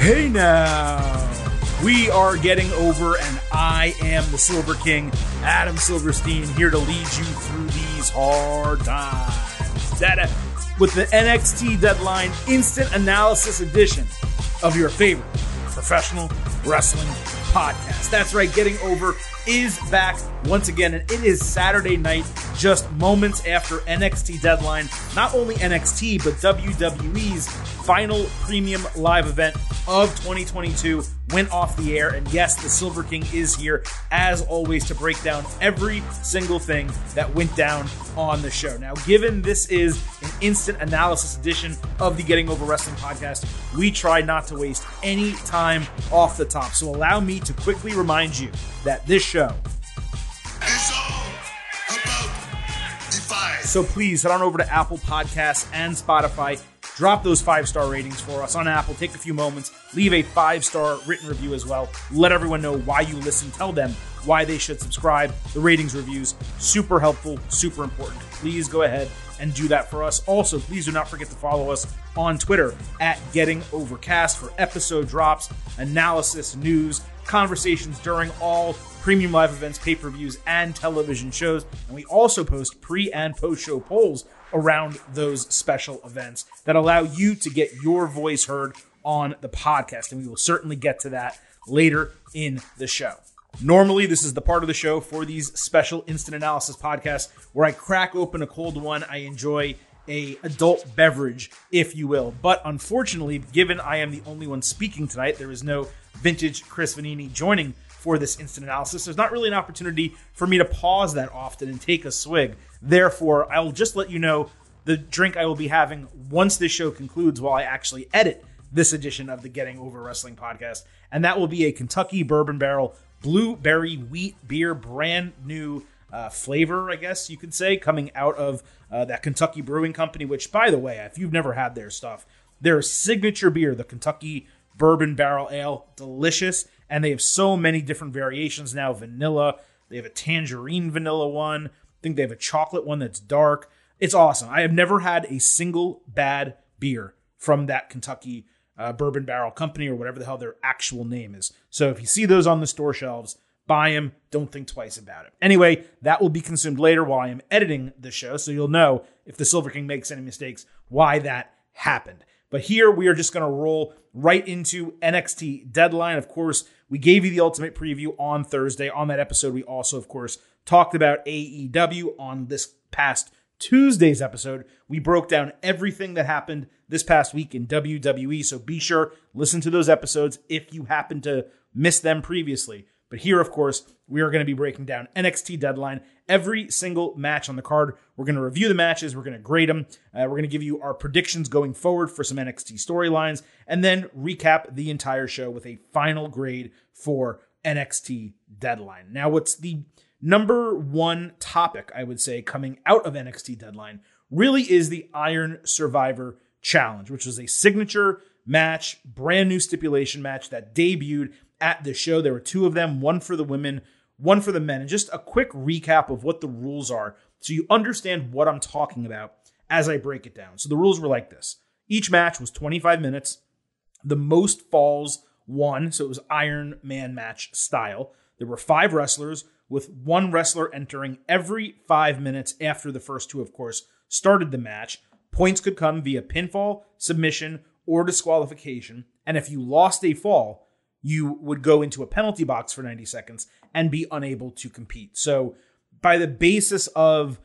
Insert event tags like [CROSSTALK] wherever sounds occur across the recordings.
Hey now. We are getting over, and I am the Silver King, Adam Silverstein, here to lead you through these hard times. That uh, with the NXT Deadline Instant Analysis Edition of your favorite professional wrestling podcast. That's right, Getting Over is back once again, and it is Saturday night, just moments after NXT Deadline. Not only NXT, but WWE's final premium live event of 2022 went off the air. And yes, the Silver King is here, as always, to break down every single thing that went down on the show. Now, given this is an instant analysis edition of the Getting Over Wrestling podcast, we try not to waste any time off the top. So allow me to quickly remind you that this show is all about Defiance. So please head on over to Apple Podcasts and Spotify. Drop those five star ratings for us on Apple. Take a few moments, leave a five star written review as well. Let everyone know why you listen. Tell them why they should subscribe. The ratings reviews, super helpful, super important. Please go ahead and do that for us. Also, please do not forget to follow us on Twitter at Getting Overcast for episode drops, analysis, news, conversations during all premium live events, pay per views, and television shows. And we also post pre and post show polls around those special events that allow you to get your voice heard on the podcast. And we will certainly get to that later in the show. Normally, this is the part of the show for these special instant analysis podcasts where I crack open a cold one. I enjoy a adult beverage, if you will. But unfortunately, given I am the only one speaking tonight, there is no vintage Chris Vannini joining for this instant analysis. There's not really an opportunity for me to pause that often and take a swig. Therefore, I'll just let you know the drink I will be having once this show concludes while I actually edit this edition of the Getting Over Wrestling podcast. And that will be a Kentucky Bourbon Barrel Blueberry Wheat Beer, brand new uh, flavor, I guess you could say, coming out of uh, that Kentucky Brewing Company, which, by the way, if you've never had their stuff, their signature beer, the Kentucky Bourbon Barrel Ale, delicious. And they have so many different variations now vanilla, they have a tangerine vanilla one. I think they have a chocolate one that's dark. It's awesome. I have never had a single bad beer from that Kentucky uh, Bourbon Barrel Company or whatever the hell their actual name is. So if you see those on the store shelves, buy them. Don't think twice about it. Anyway, that will be consumed later while I am editing the show, so you'll know if the Silver King makes any mistakes why that happened. But here we are just going to roll right into NXT Deadline. Of course, we gave you the ultimate preview on Thursday. On that episode, we also, of course, talked about AEW on this past Tuesday's episode. We broke down everything that happened this past week in WWE. So be sure listen to those episodes if you happen to miss them previously. But here, of course, we are going to be breaking down NXT Deadline, every single match on the card. We're going to review the matches, we're going to grade them, uh, we're going to give you our predictions going forward for some NXT storylines, and then recap the entire show with a final grade for NXT Deadline. Now, what's the number one topic, I would say, coming out of NXT Deadline really is the Iron Survivor Challenge, which was a signature match, brand new stipulation match that debuted at the show. There were two of them, one for the women, one for the men. And just a quick recap of what the rules are so you understand what I'm talking about as I break it down. So the rules were like this each match was 25 minutes. The most falls won. So it was Iron Man match style. There were five wrestlers, with one wrestler entering every five minutes after the first two, of course, started the match. Points could come via pinfall, submission, or disqualification. And if you lost a fall, you would go into a penalty box for 90 seconds and be unable to compete. So, by the basis of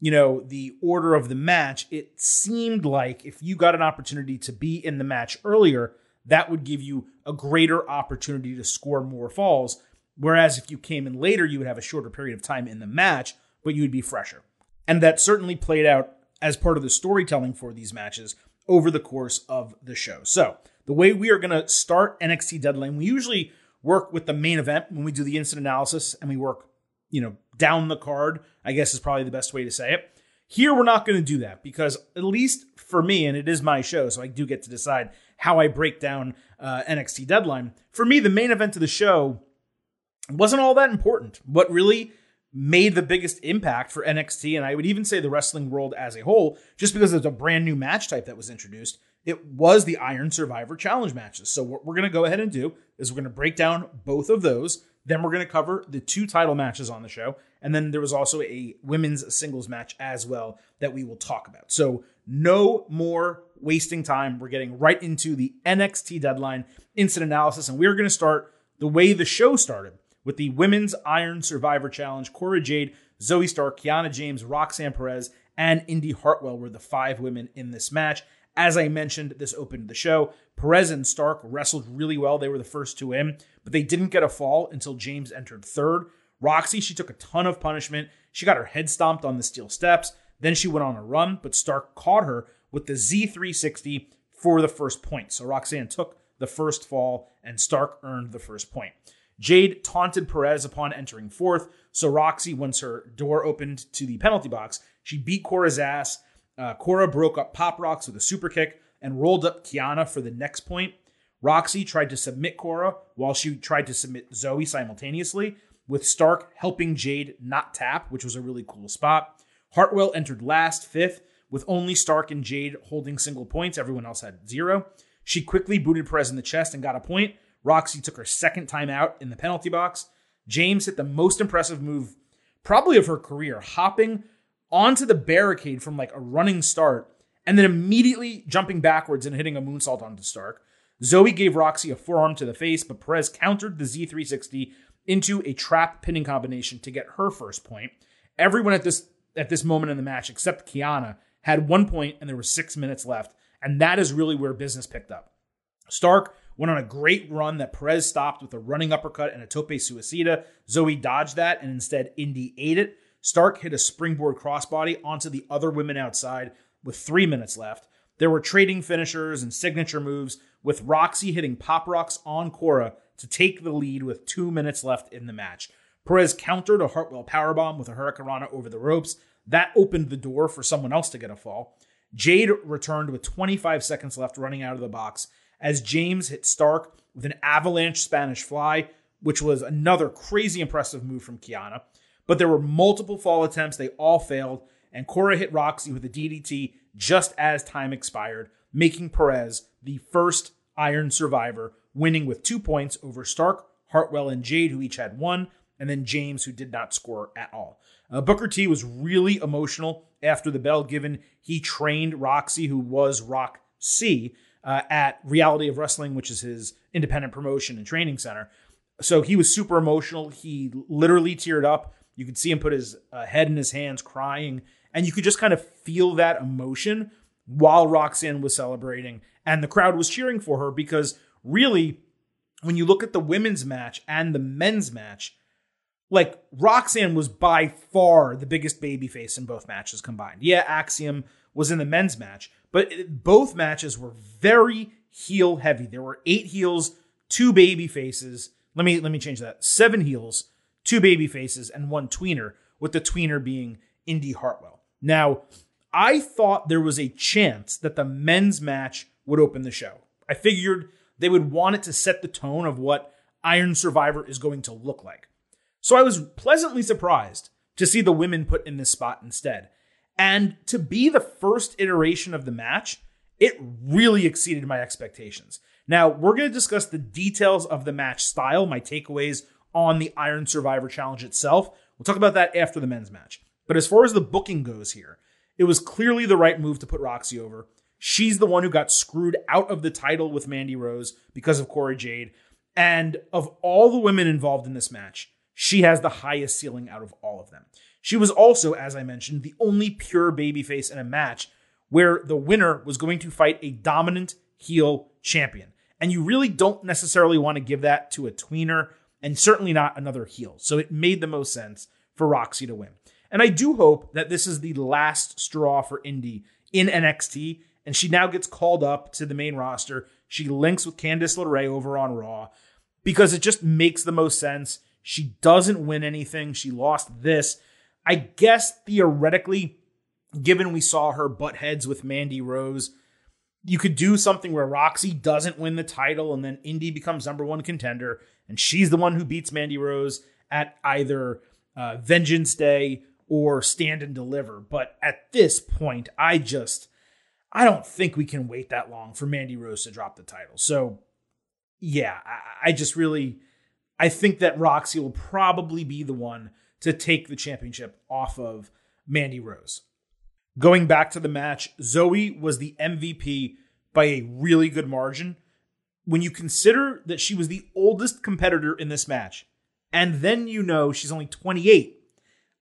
you know the order of the match, it seemed like if you got an opportunity to be in the match earlier, that would give you a greater opportunity to score more falls. Whereas if you came in later, you would have a shorter period of time in the match, but you would be fresher. And that certainly played out as part of the storytelling for these matches over the course of the show. So, the way we are going to start NXT Deadline, we usually work with the main event when we do the instant analysis and we work, you know, down the card, I guess is probably the best way to say it. Here, we're not going to do that because, at least for me, and it is my show, so I do get to decide how I break down uh, NXT Deadline. For me, the main event of the show wasn't all that important. What really made the biggest impact for NXT, and I would even say the wrestling world as a whole, just because it's a brand new match type that was introduced, it was the Iron Survivor Challenge matches. So what we're going to go ahead and do is we're going to break down both of those. Then we're going to cover the two title matches on the show. And then there was also a women's singles match as well that we will talk about. So no more wasting time. We're getting right into the NXT deadline instant analysis. And we're going to start the way the show started with the Women's Iron Survivor Challenge. Cora Jade, Zoe Stark, Kiana James, Roxanne Perez, and Indi Hartwell were the five women in this match. As I mentioned, this opened the show. Perez and Stark wrestled really well. They were the first two in, but they didn't get a fall until James entered third. Roxy, she took a ton of punishment. She got her head stomped on the steel steps. Then she went on a run, but Stark caught her with the Z360 for the first point. So Roxanne took the first fall, and Stark earned the first point. Jade taunted Perez upon entering fourth. So Roxy, once her door opened to the penalty box, she beat Cora's ass. Uh, Cora broke up Pop Rocks with a super kick and rolled up Kiana for the next point. Roxy tried to submit Cora while she tried to submit Zoe simultaneously, with Stark helping Jade not tap, which was a really cool spot. Hartwell entered last, fifth, with only Stark and Jade holding single points. Everyone else had zero. She quickly booted Perez in the chest and got a point. Roxy took her second time out in the penalty box. James hit the most impressive move, probably of her career, hopping onto the barricade from like a running start and then immediately jumping backwards and hitting a moonsault onto Stark. Zoe gave Roxy a forearm to the face, but Perez countered the Z360 into a trap pinning combination to get her first point. Everyone at this at this moment in the match, except Kiana, had one point and there were six minutes left, and that is really where business picked up. Stark went on a great run that Perez stopped with a running uppercut and a tope suicida. Zoe dodged that and instead Indi ate it. Stark hit a springboard crossbody onto the other women outside with three minutes left. There were trading finishers and signature moves, with Roxy hitting Pop Rocks on Cora to take the lead with two minutes left in the match. Perez countered a Hartwell powerbomb with a Hurricanrana over the ropes. That opened the door for someone else to get a fall. Jade returned with 25 seconds left running out of the box as James hit Stark with an avalanche Spanish fly, which was another crazy impressive move from Kiana. But there were multiple fall attempts, they all failed, and Cora hit Roxy with a DDT just as time expired, making Perez the first Iron Survivor, winning with two points over Stark, Hartwell, and Jade, who each had one, and then James, who did not score at all. Uh, Booker T was really emotional after the bell, given he trained Roxy, who was Rock C, uh, at Reality of Wrestling, which is his independent promotion and training center. So he was super emotional. He literally teared up. You could see him put his uh, head in his hands, crying, and you could just kind of feel that emotion while Roxanne was celebrating, and the crowd was cheering for her because really, when you look at the women's match and the men's match, like Roxanne was by far the biggest babyface in both matches combined. Yeah, Axiom was in the men's match, but it, both matches were very heel heavy. There were eight heels, two baby faces. Let me let me change that. Seven heels, two baby faces, and one tweener, with the tweener being Indi Hartwell. Now, I thought there was a chance that the men's match would open the show. I figured they would want it to set the tone of what Iron Survivor is going to look like. So I was pleasantly surprised to see the women put in this spot instead. And to be the first iteration of the match, it really exceeded my expectations. Now, we're going to discuss the details of the match style, my takeaways on the Iron Survivor Challenge itself. We'll talk about that after the men's match. But as far as the booking goes here, it was clearly the right move to put Roxy over. She's the one who got screwed out of the title with Mandy Rose because of Cora Jade. And of all the women involved in this match, she has the highest ceiling out of all of them. She was also, as I mentioned, the only pure babyface in a match where the winner was going to fight a dominant heel champion. And you really don't necessarily want to give that to a tweener and certainly not another heel. So it made the most sense for Roxy to win. And I do hope that this is the last straw for Indi in NXT and she now gets called up to the main roster. She links with Candice LeRae over on Raw because it just makes the most sense. She doesn't win anything. She lost this. I guess theoretically, given we saw her butt heads with Mandy Rose, you could do something where Roxy doesn't win the title and then Indi becomes number one contender and she's the one who beats Mandy Rose at either uh, Vengeance Day or Stand and Deliver. But at this point, I just I don't think we can wait that long for Mandy Rose to drop the title. So, yeah, I, I just really, I think that Roxy will probably be the one to take the championship off of Mandy Rose. Going back to the match, Zoe was the MVP by a really good margin. When you consider that she was the oldest competitor in this match, and then you know she's only 28,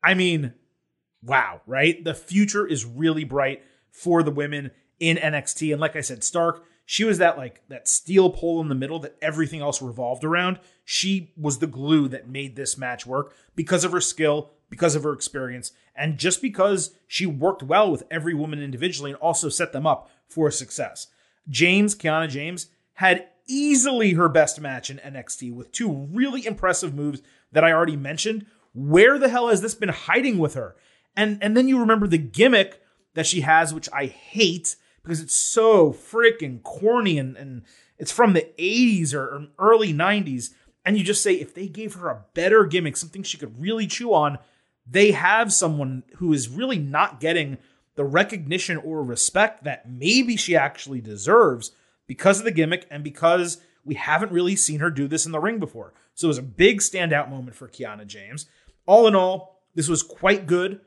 I mean, wow, right? The future is really bright for the women in NXT. And like I said, Stark, she was that like that steel pole in the middle that everything else revolved around. She was the glue that made this match work because of her skill, because of her experience, and just because she worked well with every woman individually and also set them up for success. James, Kiana James, had easily her best match in NXT with two really impressive moves that I already mentioned. Where the hell has this been hiding with her? And and then you remember the gimmick that she has, which I hate because it's so freaking corny and, and it's from the 80s or, or early 90s. And you just say, if they gave her a better gimmick, something she could really chew on, they have someone who is really not getting the recognition or respect that maybe she actually deserves because of the gimmick and because we haven't really seen her do this in the ring before. So it was a big standout moment for Kiana James. All in all, this was quite good.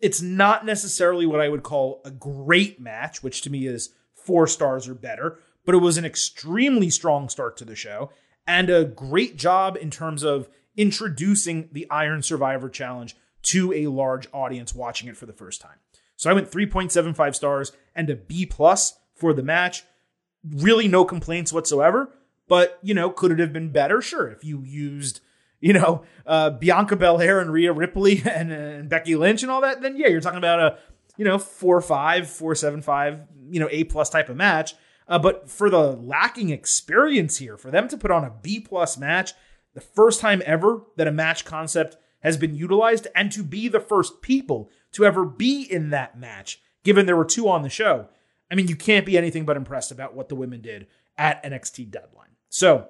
It's not necessarily what I would call a great match, which to me is four stars or better, but it was an extremely strong start to the show and a great job in terms of introducing the Iron Survivor Challenge to a large audience watching it for the first time. So I went 3.75 stars and a B plus for the match. Really no complaints whatsoever, but you know, could it have been better? Sure. If you used you know, uh, Bianca Belair and Rhea Ripley [LAUGHS] and, and Becky Lynch and all that, then yeah, you're talking about a, you know, four five, four seven five, you know, A plus type of match. Uh, but for the lacking experience here, for them to put on a B plus match, the first time ever that a match concept has been utilized, and to be the first people to ever be in that match, given there were two on the show. I mean, you can't be anything but impressed about what the women did at NXT Deadline. So,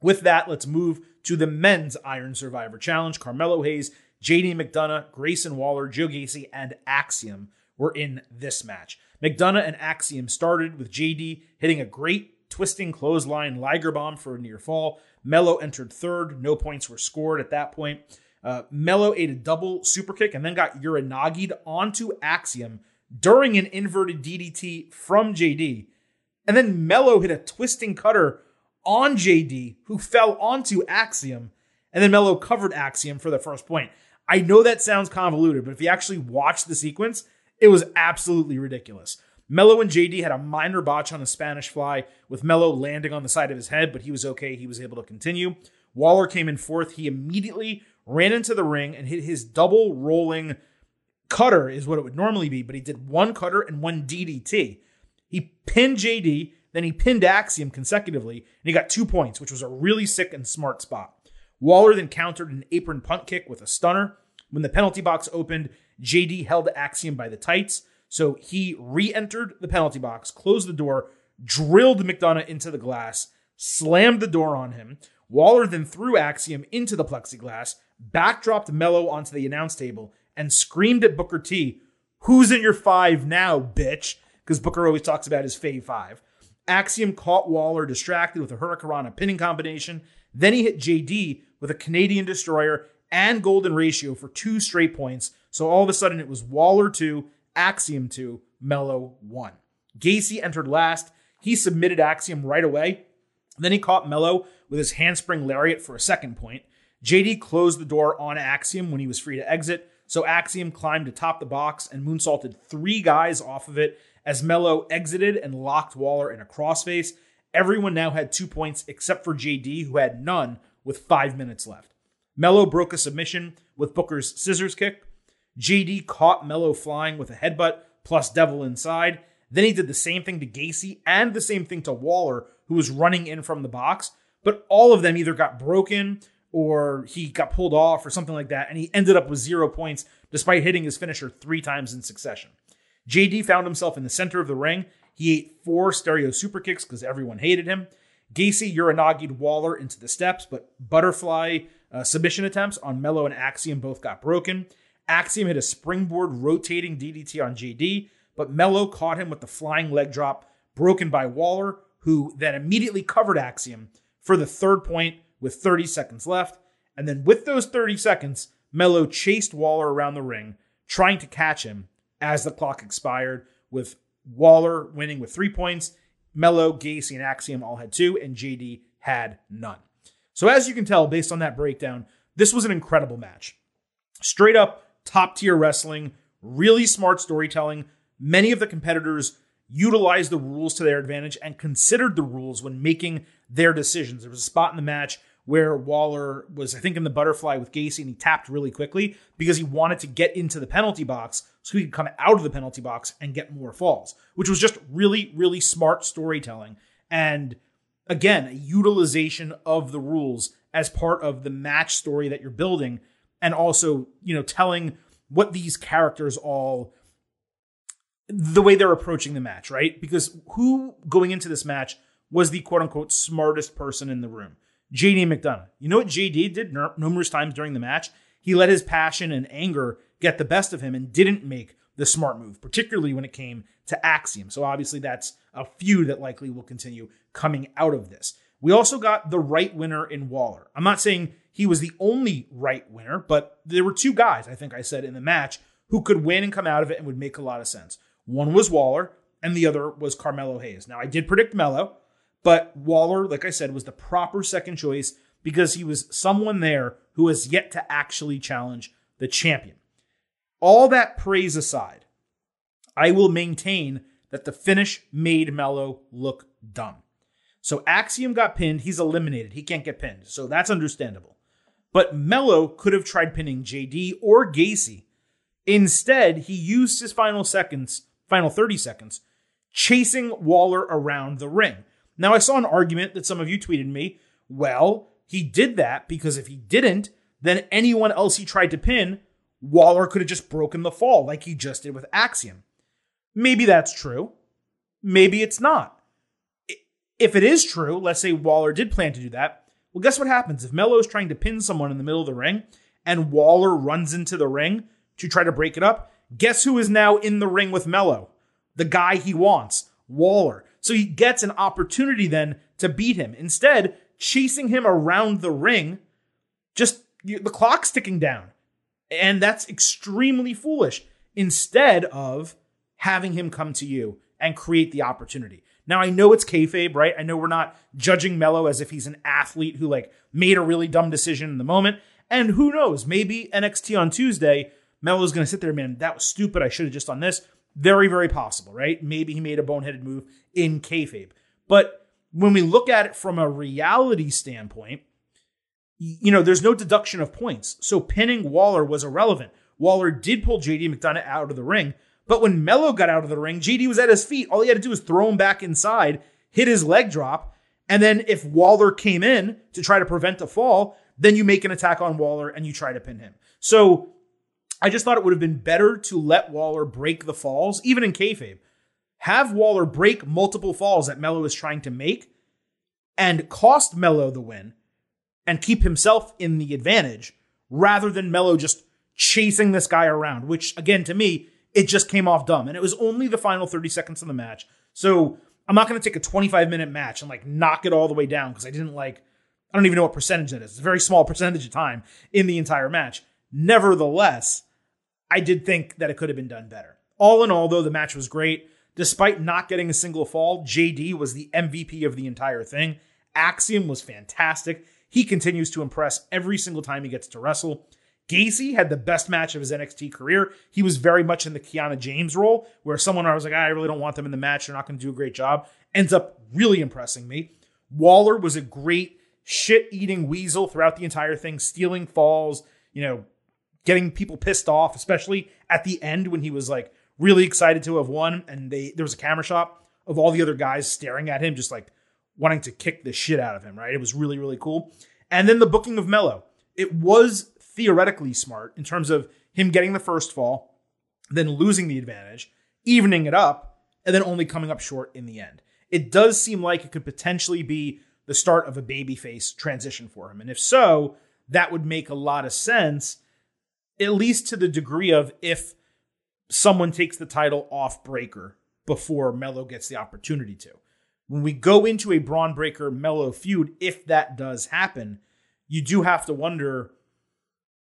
with that, let's move to the men's Iron Survivor Challenge. Carmelo Hayes, JD McDonagh, Grayson Waller, Joe Gacy, and Axiom were in this match. McDonagh and Axiom started with JD hitting a great twisting clothesline Liger bomb for a near fall. Melo entered third. No points were scored at that point. Uh, Melo ate a double super kick and then got Uranagi'd onto Axiom during an inverted DDT from JD. And then Melo hit a twisting cutter on JD, who fell onto Axiom, and then Melo covered Axiom for the first point. I know that sounds convoluted, but if you actually watch the sequence, it was absolutely ridiculous. Melo and JD had a minor botch on a Spanish fly, with Melo landing on the side of his head, but he was okay. He was able to continue. Waller came in fourth. He immediately ran into the ring and hit his double rolling cutter, is what it would normally be, but he did one cutter and one DDT. He pinned JD, then he pinned Axiom consecutively, and he got two points, which was a really sick and smart spot. Waller then countered an apron punt kick with a stunner. When the penalty box opened, JD held Axiom by the tights, so he re entered the penalty box, closed the door, drilled McDonagh into the glass, slammed the door on him. Waller then threw Axiom into the plexiglass, backdropped Melo onto the announce table, and screamed at Booker T, Who's in your five now, bitch? Because Booker always talks about his fave five. Axiom caught Waller distracted with a Hurricanrana pinning combination. Then he hit JD with a Canadian destroyer and golden ratio for two straight points. So all of a sudden it was Waller 2, Axiom 2, Melo 1. Gacy entered last. He submitted Axiom right away. Then he caught Melo with his handspring lariat for a second point. JD closed the door on Axiom when he was free to exit. So Axiom climbed atop the box and moonsaulted three guys off of it as Melo exited and locked Waller in a crossface, everyone now had two points except for JD, who had none with five minutes left. Melo broke a submission with Booker's scissors kick. JD caught Melo flying with a headbutt plus Devil inside. Then he did the same thing to Gacy and the same thing to Waller, who was running in from the box. But all of them either got broken or he got pulled off or something like that. And he ended up with zero points despite hitting his finisher three times in succession. JD found himself in the center of the ring. He ate four stereo super kicks because everyone hated him. Gacy Uranagi'd Waller into the steps, but butterfly uh, submission attempts on Melo and Axiom both got broken. Axiom hit a springboard rotating DDT on JD, but Melo caught him with the flying leg drop broken by Waller, who then immediately covered Axiom for the third point with 30 seconds left. And then with those 30 seconds, Melo chased Waller around the ring, trying to catch him as the clock expired, with Waller winning with three points. Melo, Gacy, and Axiom all had two, and JD had none. So, as you can tell based on that breakdown, this was an incredible match. Straight up top tier wrestling, really smart storytelling. Many of the competitors utilized the rules to their advantage and considered the rules when making their decisions. There was a spot in the match where Waller was, I think, in the butterfly with Gacy and he tapped really quickly because he wanted to get into the penalty box so he could come out of the penalty box and get more falls, which was just really, really smart storytelling. And again, a utilization of the rules as part of the match story that you're building and also, you know, telling what these characters all the way they're approaching the match, right? Because who going into this match was the quote unquote smartest person in the room? JD McDonagh. You know what JD did numerous times during the match? He let his passion and anger get the best of him and didn't make the smart move, particularly when it came to Axiom. So obviously that's a feud that likely will continue coming out of this. We also got the right winner in Waller. I'm not saying he was the only right winner, but there were two guys, I think I said in the match, who could win and come out of it and would make a lot of sense. One was Waller, and the other was Carmelo Hayes. Now, I did predict Melo, but Waller, like I said, was the proper second choice because he was someone there who has yet to actually challenge the champion. All that praise aside, I will maintain that the finish made Melo look dumb. So Axiom got pinned, he's eliminated. He can't get pinned. So that's understandable. But Melo could have tried pinning JD or Gacy. Instead, he used his final seconds final 30 seconds, chasing Waller around the ring. Now, I saw an argument that some of you tweeted me. Well, he did that because if he didn't, then anyone else he tried to pin, Waller could have just broken the fall like he just did with Axiom. Maybe that's true. Maybe it's not. If it is true, let's say Waller did plan to do that. Well, guess what happens? If Melo is trying to pin someone in the middle of the ring and Waller runs into the ring to try to break it up, Guess who is now in the ring with Melo? The guy he wants, Waller. So he gets an opportunity then to beat him. Instead, chasing him around the ring, just the clock's ticking down. And that's extremely foolish instead of having him come to you and create the opportunity. Now I know it's kayfabe, right? I know we're not judging Melo as if he's an athlete who like made a really dumb decision in the moment. And who knows? Maybe NXT on Tuesday Melo's going to sit there, man, that was stupid. I should have just done this. Very, very possible, right? Maybe he made a boneheaded move in kayfabe. But when we look at it from a reality standpoint, you know, there's no deduction of points. So pinning Waller was irrelevant. Waller did pull JD McDonagh out of the ring, but when Melo got out of the ring, JD was at his feet. All he had to do was throw him back inside, hit his leg drop, and then if Waller came in to try to prevent a fall, then you make an attack on Waller and you try to pin him. So I just thought it would have been better to let Waller break the falls, even in kayfabe. Have Waller break multiple falls that Melo is trying to make and cost Melo the win and keep himself in the advantage rather than Melo just chasing this guy around, which again, to me, it just came off dumb. And it was only the final 30 seconds of the match. So I'm not going to take a 25 minute match and like knock it all the way down because I didn't like, I don't even know what percentage that is. It's a very small percentage of time in the entire match. Nevertheless, I did think that it could have been done better. All in all, though, the match was great. Despite not getting a single fall, JD was the MVP of the entire thing. Axiom was fantastic. He continues to impress every single time he gets to wrestle. Gacy had the best match of his NXT career. He was very much in the Kiana James role, where someone I was like, ah, I really don't want them in the match. They're not going to do a great job. Ends up really impressing me. Waller was a great shit eating weasel throughout the entire thing, stealing falls, you know, getting people pissed off, especially at the end when he was like really excited to have won, and they there was a camera shot of all the other guys staring at him, just like wanting to kick the shit out of him. Right? It was really really cool. And then the booking of Melo. it was theoretically smart in terms of him getting the first fall, then losing the advantage, evening it up, and then only coming up short in the end. It does seem like it could potentially be the start of a babyface transition for him. And if so, that would make a lot of sense at least to the degree of if someone takes the title off Breakker before Melo gets the opportunity to. When we go into a Bron Breakker Melo feud, if that does happen, you do have to wonder,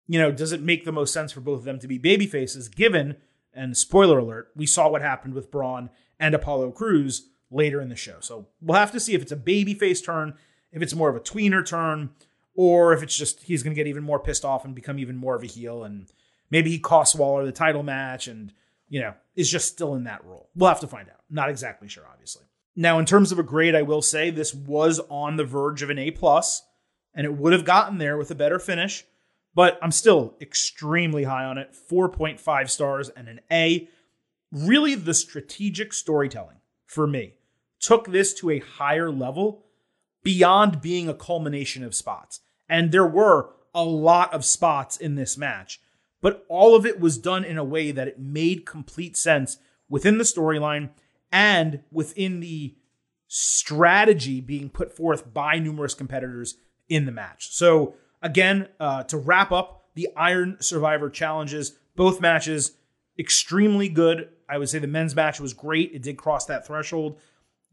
you know, does it make the most sense for both of them to be baby faces, given, and spoiler alert, we saw what happened with Bron and Apollo Crews later in the show. So we'll have to see if it's a baby face turn, if it's more of a tweener turn, or if it's just he's going to get even more pissed off and become even more of a heel, and maybe he costs Waller the title match, and you know is just still in that role. We'll have to find out. Not exactly sure, obviously. Now, in terms of a grade, I will say this was on the verge of an A plus, and it would have gotten there with a better finish. But I'm still extremely high on it. 4.5 stars and an A. Really, the strategic storytelling for me took this to a higher level beyond being a culmination of spots. And there were a lot of spots in this match, but all of it was done in a way that it made complete sense within the storyline and within the strategy being put forth by numerous competitors in the match. So, again, uh, to wrap up the Iron Survivor challenges, both matches extremely good. I would say the men's match was great. It did cross that threshold.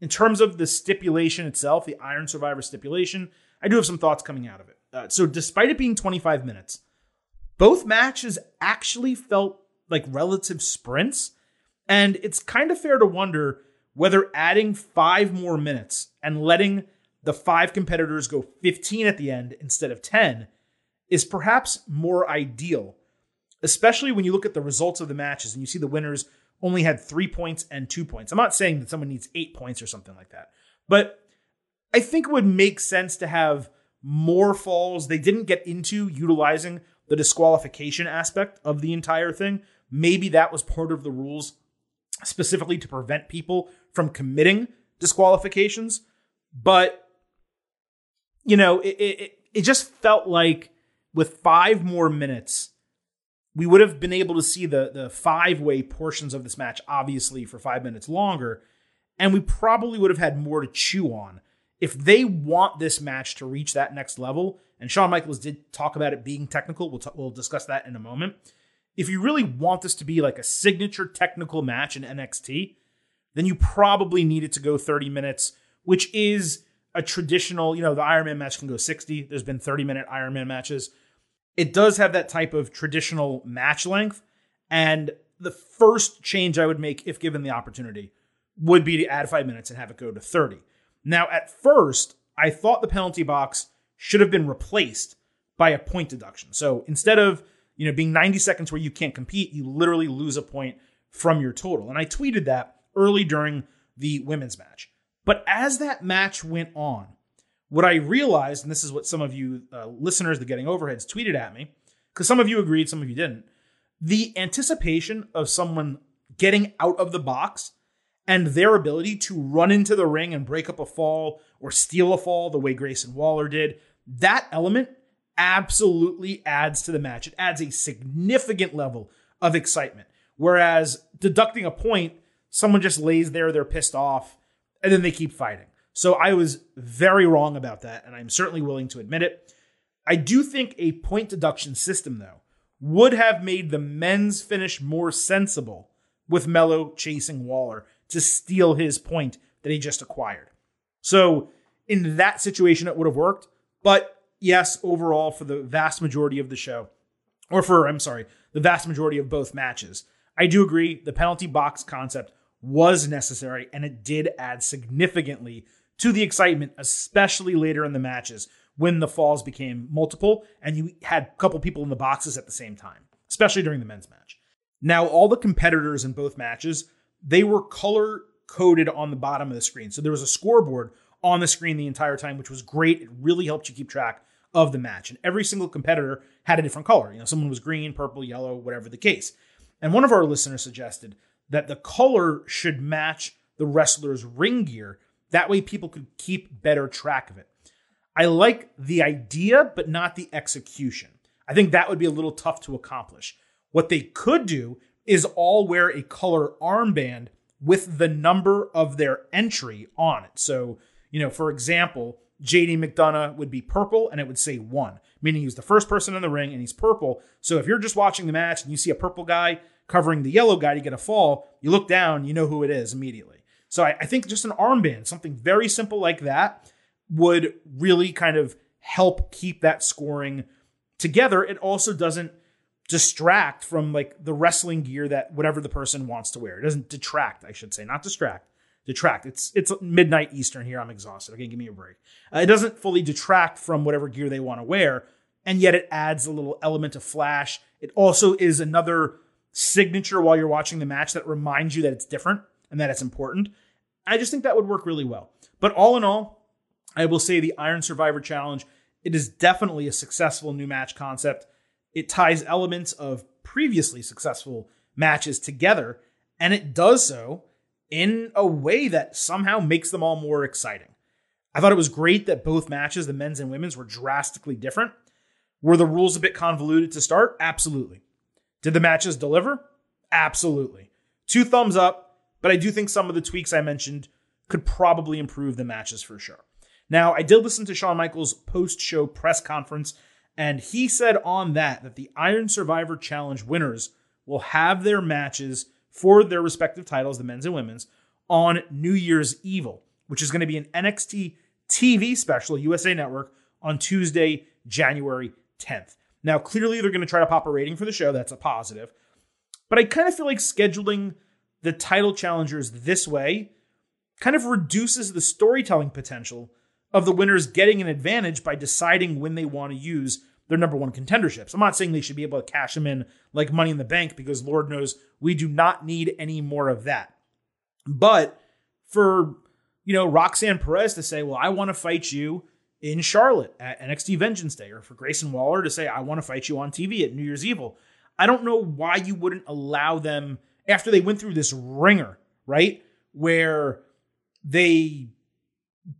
In terms of the stipulation itself, the Iron Survivor stipulation, I do have some thoughts coming out of it. Uh, so, despite it being 25 minutes, both matches actually felt like relative sprints. And it's kind of fair to wonder whether adding five more minutes and letting the five competitors go 15 at the end instead of 10 is perhaps more ideal, especially when you look at the results of the matches and you see the winners only had three points and two points. I'm not saying that someone needs eight points or something like that, but I think it would make sense to have more falls. They didn't get into utilizing the disqualification aspect of the entire thing. Maybe that was part of the rules specifically to prevent people from committing disqualifications. But, you know, it, it, it just felt like with five more minutes, we would have been able to see the the five way portions of this match, obviously for five minutes longer, and we probably would have had more to chew on if they want this match to reach that next level. And Shawn Michaels did talk about it being technical. We'll t- we'll discuss that in a moment. If you really want this to be like a signature technical match in NXT, then you probably need it to go 30 minutes, which is a traditional, you know, the Iron Man match can go 60. There's been 30 minute Iron Man matches it does have that type of traditional match length. And the first change I would make, if given the opportunity, would be to add five minutes and have it go to 30. Now, at first, I thought the penalty box should have been replaced by a point deduction. So instead of you know being 90 seconds where you can't compete, you literally lose a point from your total. And I tweeted that early during the women's match. But as that match went on, what I realized, and this is what some of you uh, listeners, the Getting Overheads, tweeted at me, because some of you agreed, some of you didn't. The anticipation of someone getting out of the box and their ability to run into the ring and break up a fall or steal a fall the way Grayson Waller did, that element absolutely adds to the match. It adds a significant level of excitement. Whereas deducting a point, someone just lays there, they're pissed off, and then they keep fighting. So I was very wrong about that, and I'm certainly willing to admit it. I do think a point deduction system, though, would have made the men's finish more sensible with Melo chasing Waller to steal his point that he just acquired. So in that situation, it would have worked. But yes, overall, for the vast majority of the show, or for, I'm sorry, the vast majority of both matches, I do agree the penalty box concept was necessary and it did add significantly to the excitement, especially later in the matches when the falls became multiple and you had a couple people in the boxes at the same time, especially during the men's match. Now, all the competitors in both matches, they were color coded on the bottom of the screen. So there was a scoreboard on the screen the entire time, which was great. It really helped you keep track of the match. And every single competitor had a different color. You know, someone was green, purple, yellow, whatever the case. And one of our listeners suggested that the color should match the wrestler's ring gear that way, people could keep better track of it. I like the idea, but not the execution. I think that would be a little tough to accomplish. What they could do is all wear a color armband with the number of their entry on it. So, you know, for example, JD McDonagh would be purple and it would say one, meaning he's the first person in the ring and he's purple. So if you're just watching the match and you see a purple guy covering the yellow guy to get a fall. You look down, you know who it is immediately. So I, I think just an armband, something very simple like that, would really kind of help keep that scoring together. It also doesn't distract from like the wrestling gear that whatever the person wants to wear. It doesn't detract, I should say, not distract. Detract. It's it's midnight Eastern here. I'm exhausted. Okay, give me a break. Uh, it doesn't fully detract from whatever gear they want to wear, and yet it adds a little element of flash. It also is another signature while you're watching the match that reminds you that it's different and that it's important. I just think that would work really well. But all in all, I will say the Iron Survivor Challenge, it is definitely a successful new match concept. It ties elements of previously successful matches together, and it does so in a way that somehow makes them all more exciting. I thought it was great that both matches, the men's and women's, were drastically different. Were the rules a bit convoluted to start? Absolutely. Did the matches deliver? Absolutely. Two thumbs up, but I do think some of the tweaks I mentioned could probably improve the matches for sure. Now, I did listen to Shawn Michaels' post show press conference, and he said on that that the Iron Survivor Challenge winners will have their matches for their respective titles, the men's and women's, on New Year's Evil, which is going to be an NXT TV special, USA Network, on Tuesday, January 10th. Now, clearly, they're going to try to pop a rating for the show. That's a positive. But I kind of feel like scheduling the title challengers this way kind of reduces the storytelling potential of the winners getting an advantage by deciding when they want to use their number one contenderships. I'm not saying they should be able to cash them in like money in the bank because Lord knows we do not need any more of that. But for, you know, Roxanne Perez to say, well, I want to fight you in Charlotte at NXT Vengeance Day, or for Grayson Waller to say, I want to fight you on TV at New Year's Evil. I don't know why you wouldn't allow them after they went through this ringer, right? Where they,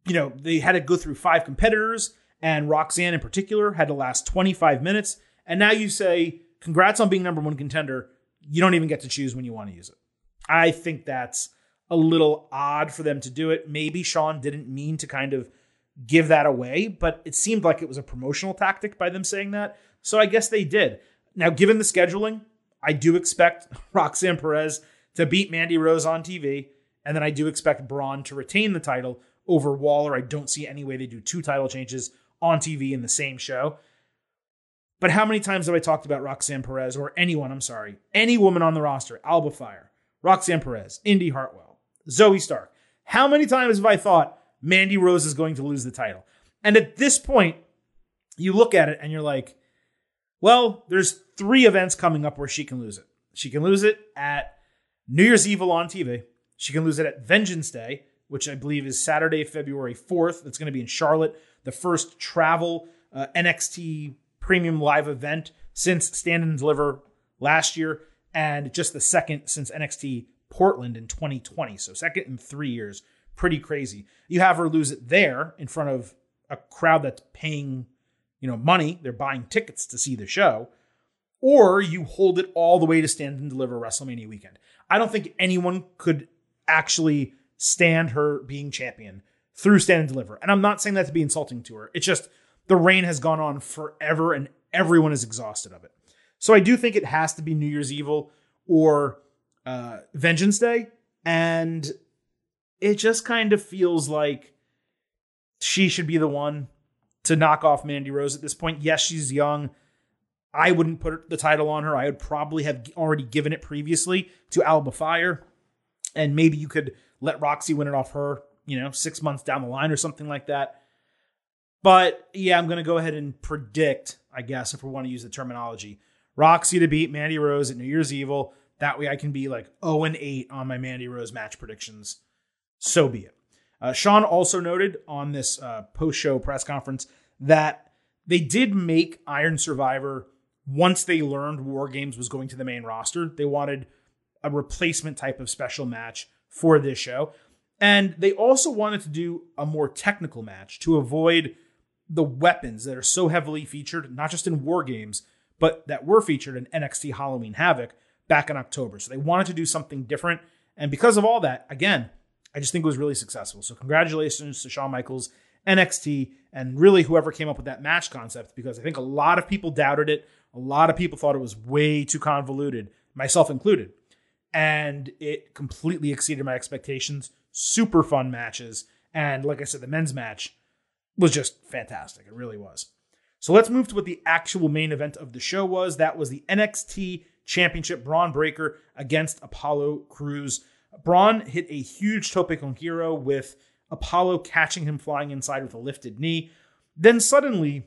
you know, they had to go through five competitors, and Roxanne in particular had to last 25 minutes. And now you say, congrats on being number one contender. You don't even get to choose when you want to use it. I think that's a little odd for them to do it. Maybe Shawn didn't mean to kind of give that away, but it seemed like it was a promotional tactic by them saying that. So I guess they did. Now, given the scheduling, I do expect [LAUGHS] Roxanne Perez to beat Mandy Rose on TV, and then I do expect Bron to retain the title over Waller. I don't see any way they do two title changes on TV in the same show. But how many times have I talked about Roxanne Perez or anyone, I'm sorry, any woman on the roster, Alba Fyre, Roxanne Perez, Indi Hartwell, Zoe Stark? How many times have I thought Mandy Rose is going to lose the title. And at this point, you look at it and you're like, well, there's three events coming up where she can lose it. She can lose it at New Year's Evil on TV. She can lose it at Vengeance Day, which I believe is Saturday, February 4th. That's going to be in Charlotte, the first travel uh, NXT premium live event since Stand and Deliver last year, and just the second since NXT Portland in 2020. So, second in three years pretty crazy. You have her lose it there in front of a crowd that's paying, you know, money. They're buying tickets to see the show. Or you hold it all the way to stand and deliver WrestleMania weekend. I don't think anyone could actually stand her being champion through stand and deliver. And I'm not saying that to be insulting to her. It's just the reign has gone on forever and everyone is exhausted of it. So I do think it has to be New Year's Evil or uh, Vengeance Day. And it just kind of feels like she should be the one to knock off Mandy Rose at this point. Yes, she's young. I wouldn't put the title on her. I would probably have already given it previously to Alba Fyre. And maybe you could let Roxy win it off her, you know, six months down the line or something like that. But yeah, I'm going to go ahead and predict, I guess, if we want to use the terminology, Roxy to beat Mandy Rose at New Year's Evil. That way I can be like 0 and 8 on my Mandy Rose match predictions so be it. Uh, Shawn also noted on this uh, post show press conference that they did make Iron Survivor once they learned War Games was going to the main roster. They wanted a replacement type of special match for this show. And they also wanted to do a more technical match to avoid the weapons that are so heavily featured, not just in War Games, but that were featured in NXT Halloween Havoc back in October. So they wanted to do something different. And because of all that, again, I just think it was really successful. So congratulations to Shawn Michaels, NXT, and really whoever came up with that match concept because I think a lot of people doubted it. A lot of people thought it was way too convoluted myself included. And it completely exceeded my expectations. Super fun matches. And like I said, the men's match was just fantastic. It really was. So let's move to what the actual main event of the show was. That was the NXT Championship Bron Breakker against Apollo Crews. Bron hit a huge tope con hilo with Apollo catching him flying inside with a lifted knee. Then suddenly,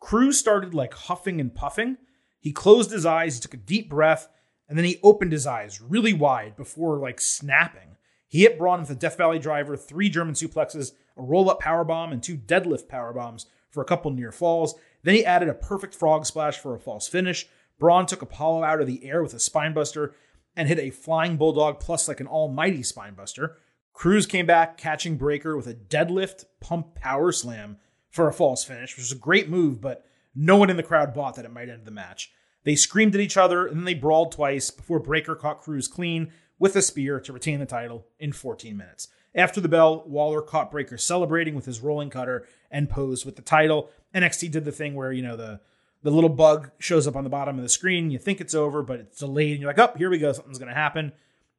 Crews started like huffing and puffing. He closed his eyes, he took a deep breath, and then he opened his eyes really wide before like snapping. He hit Bron with a Death Valley driver, three German suplexes, a roll up power bomb, and two deadlift power bombs for a couple near falls. Then he added a perfect frog splash for a false finish. Bron took Apollo out of the air with a spinebuster and hit a flying bulldog plus like an almighty spinebuster. Crews came back, catching Breakker with a deadlift pump power slam for a false finish, which was a great move, but no one in the crowd bought that it might end the match. They screamed at each other and then they brawled twice before Breakker caught Crews clean with a spear to retain the title in 14 minutes. After the bell, Waller caught Breakker celebrating with his rolling cutter and posed with the title. NXT did the thing where, you know, the the little bug shows up on the bottom of the screen. You think it's over, but it's delayed, and you're like, oh, here we go, something's gonna happen.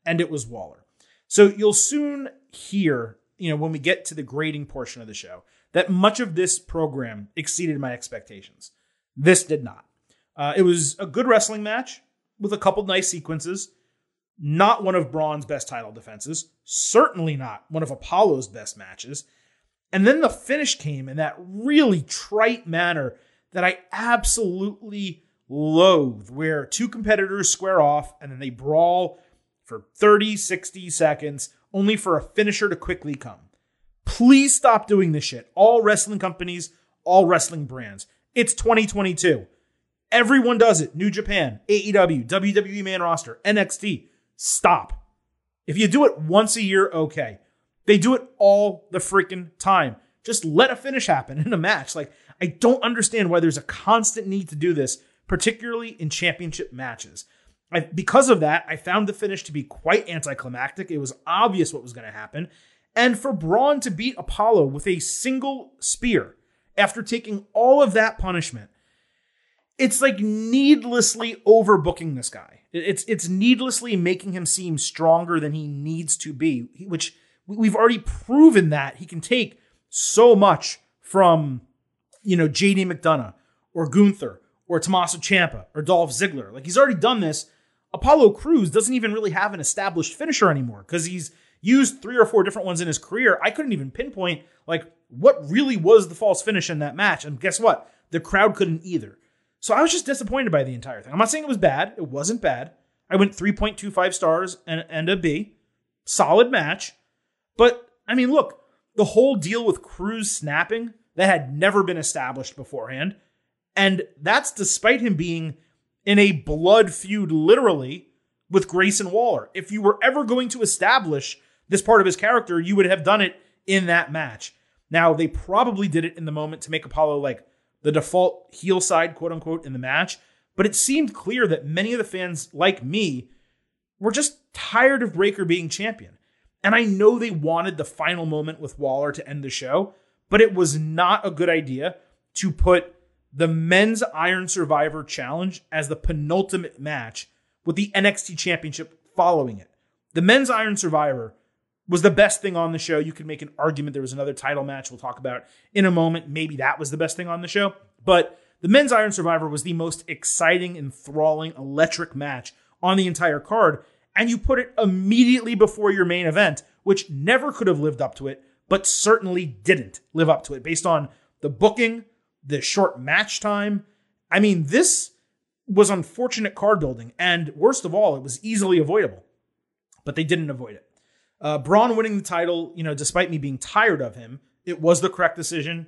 And it was Waller. So you'll soon hear, you know, when we get to the grading portion of the show, that much of this program exceeded my expectations. This did not. Uh, it was a good wrestling match with a couple nice sequences. Not one of Bron's best title defenses. Certainly not one of Apollo's best matches. And then the finish came in that really trite manner that I absolutely loathe, where two competitors square off and then they brawl for 30, 60 seconds, only for a finisher to quickly come. Please stop doing this shit. All wrestling companies, all wrestling brands. It's 2022. Everyone does it. New Japan, AEW, WWE main roster, NXT. Stop. If you do it once a year, okay. They do it all the freaking time. Just let a finish happen in a match. Like, I don't understand why there's a constant need to do this, particularly in championship matches. I, because of that, I found the finish to be quite anticlimactic. It was obvious what was going to happen. And for Bron to beat Apollo with a single spear after taking all of that punishment, it's like needlessly overbooking this guy. It's it's needlessly making him seem stronger than he needs to be, which we've already proven that he can take so much from you know, JD McDonagh or Gunther or Tommaso Ciampa or Dolph Ziggler. Like he's already done this. Apollo Crews doesn't even really have an established finisher anymore because he's used three or four different ones in his career. I couldn't even pinpoint like what really was the false finish in that match. And guess what? The crowd couldn't either. So I was just disappointed by the entire thing. I'm not saying it was bad. It wasn't bad. I went 3.25 stars and, and a B. Solid match. But I mean, look, the whole deal with Crews snapping that had never been established beforehand. And that's despite him being in a blood feud, literally, with Grayson Waller. If you were ever going to establish this part of his character, you would have done it in that match. Now, they probably did it in the moment to make Apollo like the default heel side, quote unquote, in the match. But it seemed clear that many of the fans, like me, were just tired of Breakker being champion. And I know they wanted the final moment with Waller to end the show, but it was not a good idea to put the men's Iron Survivor Challenge as the penultimate match with the NXT Championship following it. The men's Iron Survivor was the best thing on the show. You could make an argument there was another title match we'll talk about in a moment. Maybe that was the best thing on the show. But the men's Iron Survivor was the most exciting, enthralling, electric match on the entire card. And you put it immediately before your main event, which never could have lived up to it but certainly didn't live up to it based on the booking, the short match time. I mean, this was unfortunate card building, and worst of all, it was easily avoidable, but they didn't avoid it. Uh, Bron winning the title, you know, despite me being tired of him, it was the correct decision.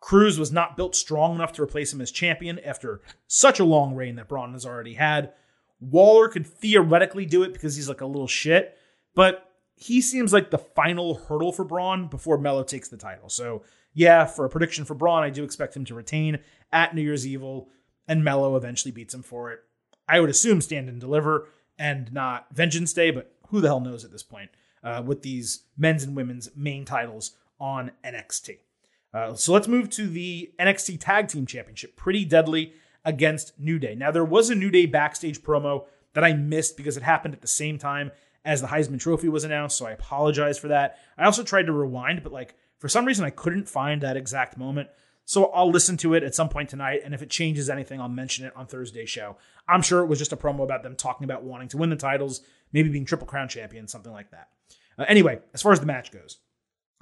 Crews was not built strong enough to replace him as champion after such a long reign that Bron has already had. Waller could theoretically do it because he's like a little shit, but he seems like the final hurdle for Bron before Melo takes the title. So, yeah, for a prediction for Bron, I do expect him to retain at New Year's Evil, and Melo eventually beats him for it. I would assume stand and deliver and not Vengeance Day, but who the hell knows at this point uh, with these men's and women's main titles on NXT. Uh, so let's move to the NXT Tag Team Championship. Pretty deadly against New Day. Now, there was a New Day backstage promo that I missed because it happened at the same time as the Heisman Trophy was announced. So I apologize for that. I also tried to rewind, but like for some reason I couldn't find that exact moment. So I'll listen to it at some point tonight, and if it changes anything, I'll mention it on Thursday's show. I'm sure it was just a promo about them talking about wanting to win the titles, maybe being Triple Crown champion, something like that. Uh, anyway, as far as the match goes,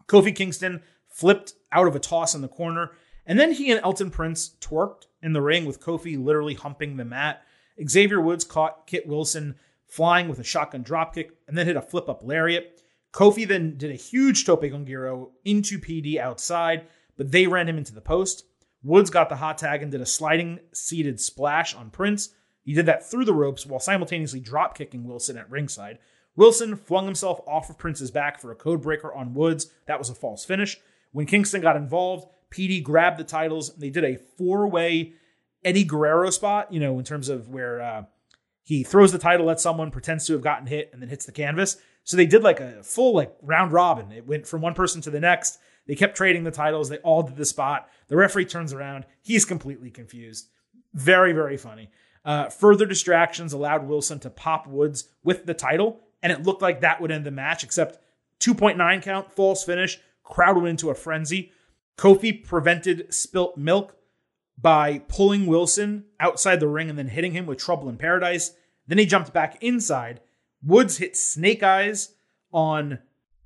Kofi Kingston flipped out of a toss in the corner, and then he and Elton Prince twerked in the ring with Kofi literally humping the mat. Xavier Woods caught Kit Wilson flying with a shotgun dropkick and then hit a flip up lariat. Kofi then did a huge tope giro into PD outside but they ran him into the post. Woods got the hot tag and did a sliding seated splash on Prince. He did that through the ropes while simultaneously drop kicking Wilson at ringside. Wilson flung himself off of Prince's back for a code breaker on Woods. That was a false finish. When Kingston got involved, PD grabbed the titles. And they did a four way Eddie Guerrero spot, you know, in terms of where uh, he throws the title at someone, pretends to have gotten hit, and then hits the canvas. So they did like a full like round robin. It went from one person to the next. They kept trading the titles. They all did the spot. The referee turns around. He's completely confused. Very, very funny. Uh, further distractions allowed Wilson to pop Woods with the title, and it looked like that would end the match, except 2.9 count, false finish. Crowd went into a frenzy. Kofi prevented spilt milk by pulling Wilson outside the ring and then hitting him with Trouble in Paradise. Then he jumped back inside. Woods hit Snake Eyes on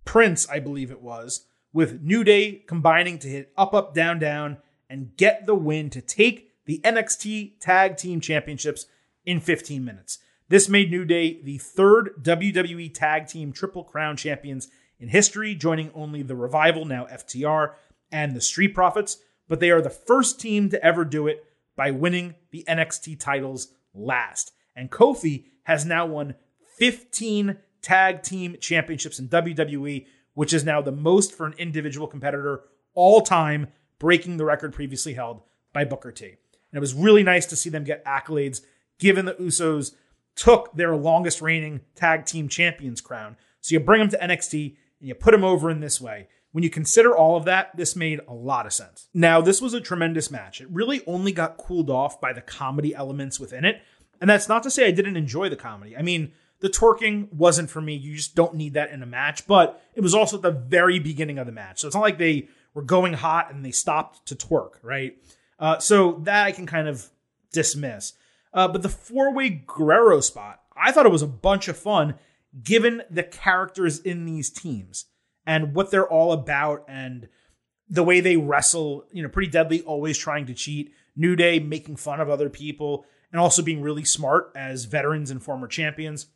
Prince, I believe it was with New Day combining to hit up, up, down, down, and get the win to take the NXT Tag Team Championships in 15 minutes. This made New Day the third WWE Tag Team Triple Crown champions in history, joining only the Revival, now FTR, and the Street Profits, but they are the first team to ever do it by winning the NXT titles last. And Kofi has now won 15 tag team championships in WWE, which is now the most for an individual competitor all time, breaking the record previously held by Booker T. And it was really nice to see them get accolades, given the Usos took their longest reigning tag team champions crown. So you bring them to NXT and you put them over in this way. When you consider all of that, this made a lot of sense. Now, this was a tremendous match. It really only got cooled off by the comedy elements within it. And that's not to say I didn't enjoy the comedy. I mean, the twerking wasn't for me. You just don't need that in a match. But it was also at the very beginning of the match. So it's not like they were going hot and they stopped to twerk, right? Uh, so that I can kind of dismiss. Uh, but the four way Guerrero spot, I thought it was a bunch of fun given the characters in these teams and what they're all about and the way they wrestle, you know, pretty deadly, always trying to cheat. New Day making fun of other people and also being really smart as veterans and former champions.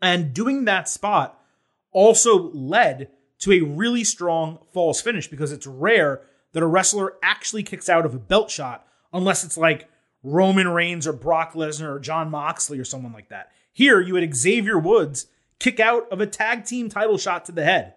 And doing that spot also led to a really strong false finish because it's rare that a wrestler actually kicks out of a belt shot unless it's like Roman Reigns or Brock Lesnar or John Moxley or someone like that. Here, you had Xavier Woods kick out of a tag team title shot to the head.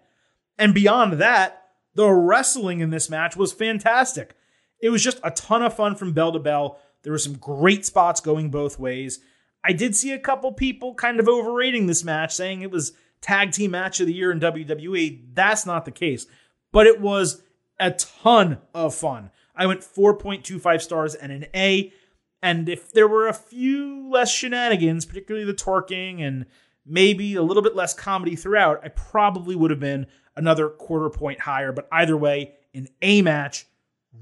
And beyond that, the wrestling in this match was fantastic. It was just a ton of fun from bell to bell. There were some great spots going both ways. I did see a couple people kind of overrating this match, saying it was tag team match of the year in WWE. That's not the case, but it was a ton of fun. I went 4.25 stars and an A. And if there were a few less shenanigans, particularly the twerking and maybe a little bit less comedy throughout, I probably would have been another quarter point higher. But either way, an A match,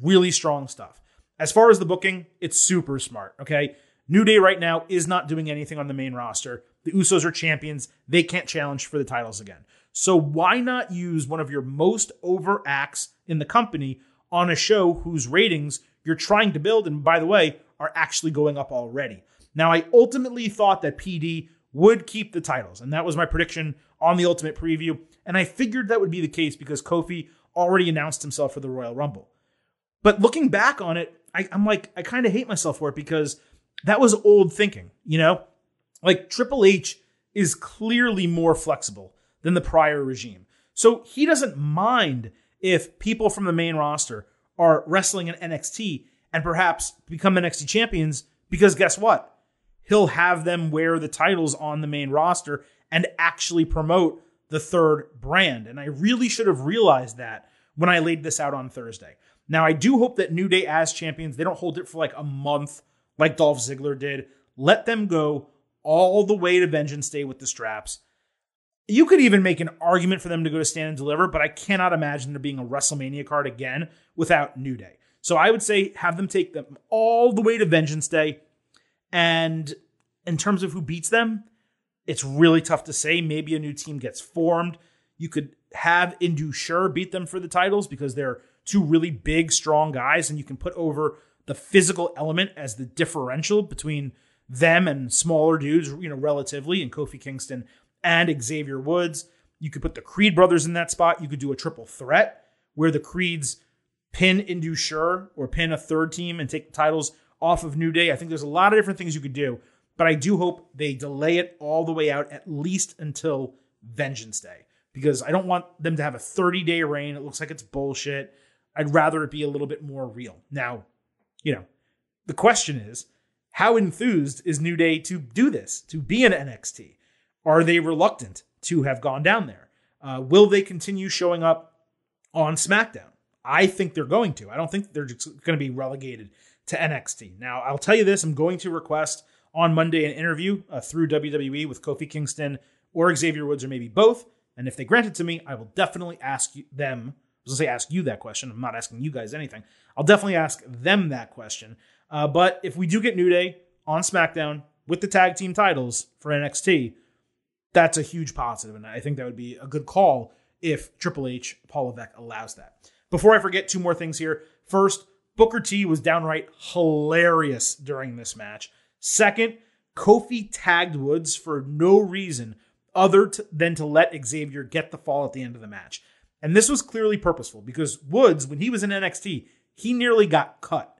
really strong stuff. As far as the booking, it's super smart. Okay. New Day right now is not doing anything on the main roster. The Usos are champions. They can't challenge for the titles again. So why not use one of your most over acts in the company on a show whose ratings you're trying to build and by the way are actually going up already. Now I ultimately thought that PD would keep the titles and that was my prediction on the ultimate preview and I figured that would be the case because Kofi already announced himself for the Royal Rumble. But looking back on it, I, am like I kind of hate myself for it because that was old thinking, you know? Like Triple H is clearly more flexible than the prior regime. So he doesn't mind if people from the main roster are wrestling in NXT and perhaps become NXT champions because guess what? He'll have them wear the titles on the main roster and actually promote the third brand. And I really should have realized that when I laid this out on Thursday. Now, I do hope that New Day as champions, they don't hold it for like a month like Dolph Ziggler did. Let them go all the way to Vengeance Day with the straps. You could even make an argument for them to go to Stand and Deliver, but I cannot imagine there being a WrestleMania card again without New Day. So I would say have them take them all the way to Vengeance Day. And in terms of who beats them, it's really tough to say. Maybe a new team gets formed. You could have Sher beat them for the titles because they're two really big, strong guys, and you can put over the physical element as the differential between them and smaller dudes, you know, relatively, and Kofi Kingston and Xavier Woods. You could put the Creed brothers in that spot. You could do a triple threat where the Creeds pin Sher or pin a third team and take the titles off of New Day. I think there's a lot of different things you could do, but I do hope they delay it all the way out at least until Vengeance Day because I don't want them to have a 30 day reign. It looks like it's bullshit. I'd rather it be a little bit more real. Now, you know, the question is how enthused is New Day to do this, to be an NXT? Are they reluctant to have gone down there? Uh, will they continue showing up on SmackDown? I think they're going to. I don't think they're just going to be relegated to NXT. Now, I'll tell you this I'm going to request on Monday an interview uh, through WWE with Kofi Kingston or Xavier Woods or maybe both. And if they grant it to me, I will definitely ask you, them. I was to say ask you that question. I'm not asking you guys anything. I'll definitely ask them that question. Uh, but if we do get New Day on SmackDown with the tag team titles for NXT, that's a huge positive, and I think that would be a good call if Triple H, Paul Levesque allows that. Before I forget, two more things here. First, Booker T was downright hilarious during this match. Second, Kofi tagged Woods for no reason other than to let Xavier get the fall at the end of the match. And this was clearly purposeful because Woods, when he was in NXT, he nearly got cut.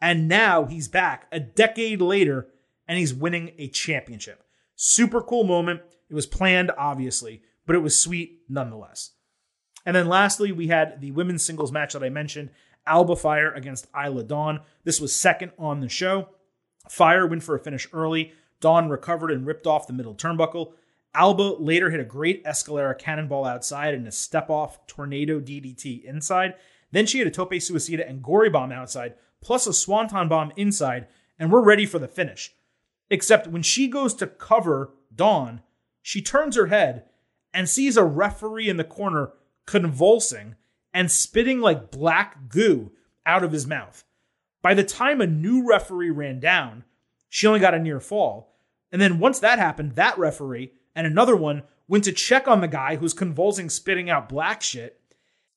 And now he's back a decade later and he's winning a championship. Super cool moment. It was planned, obviously, but it was sweet nonetheless. And then lastly, we had the women's singles match that I mentioned Alba Fyre against Isla Dawn. This was second on the show. Fyre went for a finish early. Dawn recovered and ripped off the middle turnbuckle. Alba later hit a great Escalera cannonball outside and a step off tornado DDT inside. Then she hit a tope suicida and gory bomb outside, plus a swanton bomb inside, and we're ready for the finish. Except when she goes to cover Dawn, she turns her head and sees a referee in the corner convulsing and spitting like black goo out of his mouth. By the time a new referee ran down, she only got a near fall. And then once that happened, that referee and another one went to check on the guy who's convulsing, spitting out black shit.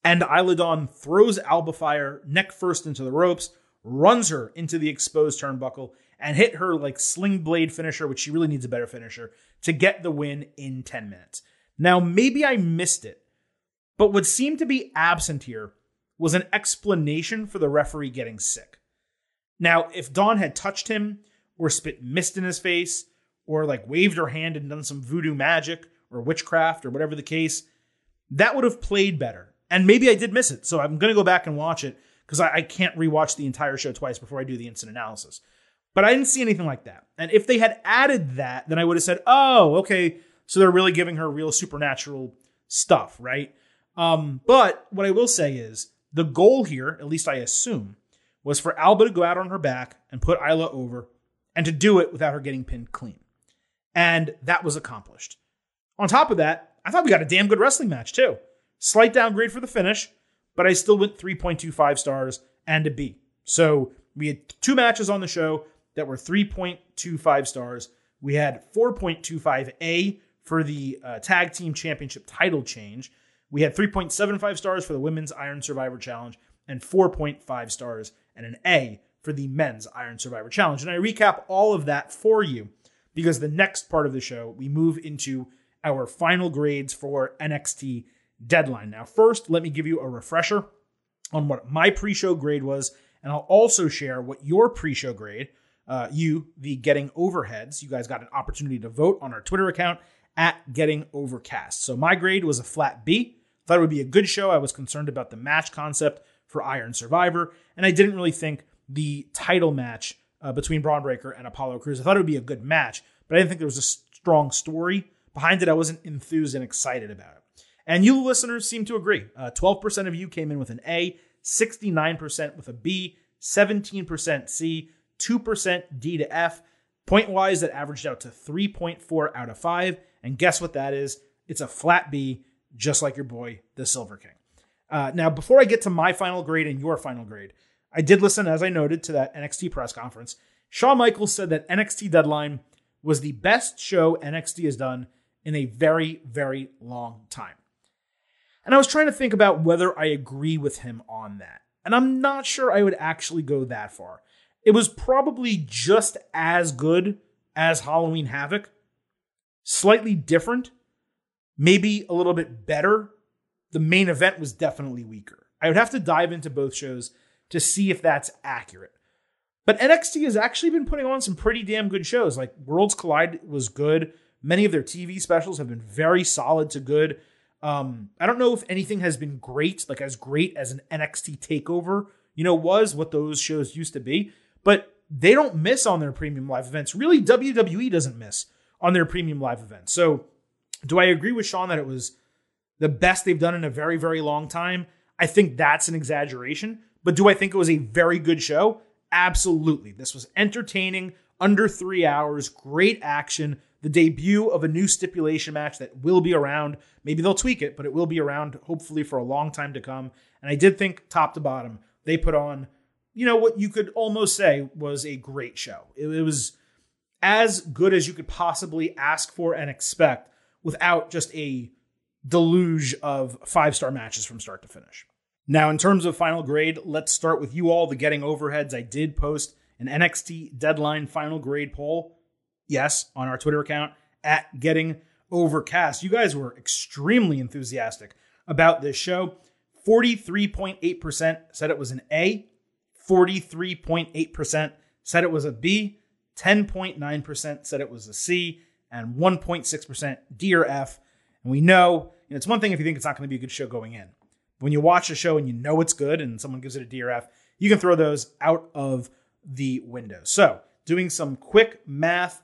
And Isla throws Alba Fyre neck first into the ropes, runs her into the exposed turnbuckle, and hit her like sling blade finisher, which she really needs a better finisher, to get the win in 10 minutes. Now, maybe I missed it, but what seemed to be absent here was an explanation for the referee getting sick. Now, if Dawn had touched him or spit mist in his face or like waved her hand and done some voodoo magic or witchcraft or whatever the case, that would have played better. And maybe I did miss it. So I'm going to go back and watch it because I, I, can't rewatch the entire show twice before I do the instant analysis. But I didn't see anything like that. And if they had added that, then I would have said, oh, okay, so they're really giving her real supernatural stuff, right? Um, but what I will say is the goal here, at least I assume, was for Alba to go out on her back and put Isla over and to do it without her getting pinned clean. And that was accomplished. On top of that, I thought we got a damn good wrestling match too. Slight downgrade for the finish, but I still went 3.25 stars and a B. So we had two matches on the show that were 3.25 stars. We had 4.25A for the uh, tag team championship title change. We had 3.75 stars for the women's Iron Survivor Challenge and 4.5 stars and an A for the men's Iron Survivor Challenge. And I recap all of that for you because the next part of the show, we move into our final grades for NXT Deadline. Now, first, let me give you a refresher on what my pre show grade was, and I'll also share what your pre show grade, uh, you, the Getting Overheads, you guys got an opportunity to vote on our Twitter account at Getting Overcast. So my grade was a flat B. Thought it would be a good show. I was concerned about the match concept for Iron Survivor, and I didn't really think the title match uh, between Bron Breakker and Apollo Crews. I thought it would be a good match, but I didn't think there was a strong story behind it. I wasn't enthused and excited about it. And you listeners seem to agree. Uh, 12% of you came in with an A, 69% with a B, 17% C, 2% D to F, Point wise, that averaged out to 3.4 out of 5. And guess what that is? It's a flat B, just like your boy, the Silver King. Uh, now, before I get to my final grade and your final grade, I did listen, as I noted, to that NXT press conference. Shawn Michaels said that NXT Deadline was the best show NXT has done in a very, very long time. And I was trying to think about whether I agree with him on that. And I'm not sure I would actually go that far. It was probably just as good as Halloween Havoc, slightly different, maybe a little bit better. The main event was definitely weaker. I would have to dive into both shows to see if that's accurate. But NXT has actually been putting on some pretty damn good shows. Like Worlds Collide was good. Many of their TV specials have been very solid to good. Um, I don't know if anything has been great, like as great as an NXT takeover, you know, was what those shows used to be, but they don't miss on their premium live events. Really, WWE doesn't miss on their premium live events. So, do I agree with Shawn that it was the best they've done in a very, very long time? I think that's an exaggeration, but do I think it was a very good show? Absolutely. This was entertaining, under three hours, great action the debut of a new stipulation match that will be around. Maybe they'll tweak it, but it will be around hopefully for a long time to come. And I did think top to bottom, they put on, you know, what you could almost say was a great show. It, was as good as you could possibly ask for and expect without just a deluge of five star matches from start to finish. Now, in terms of final grade, let's start with you all, the getting overheads. I did post an NXT deadline final grade poll yes, on our Twitter account at Getting Overcast. You guys were extremely enthusiastic about this show. 43.8% said it was an A, 43.8% said it was a B, 10.9% said it was a C, and 1.6% D or F. And we know, know it's one thing if you think it's not going to be a good show going in. When you watch a show and you know it's good and someone gives it a DRF, you can throw those out of the window. So, doing some quick math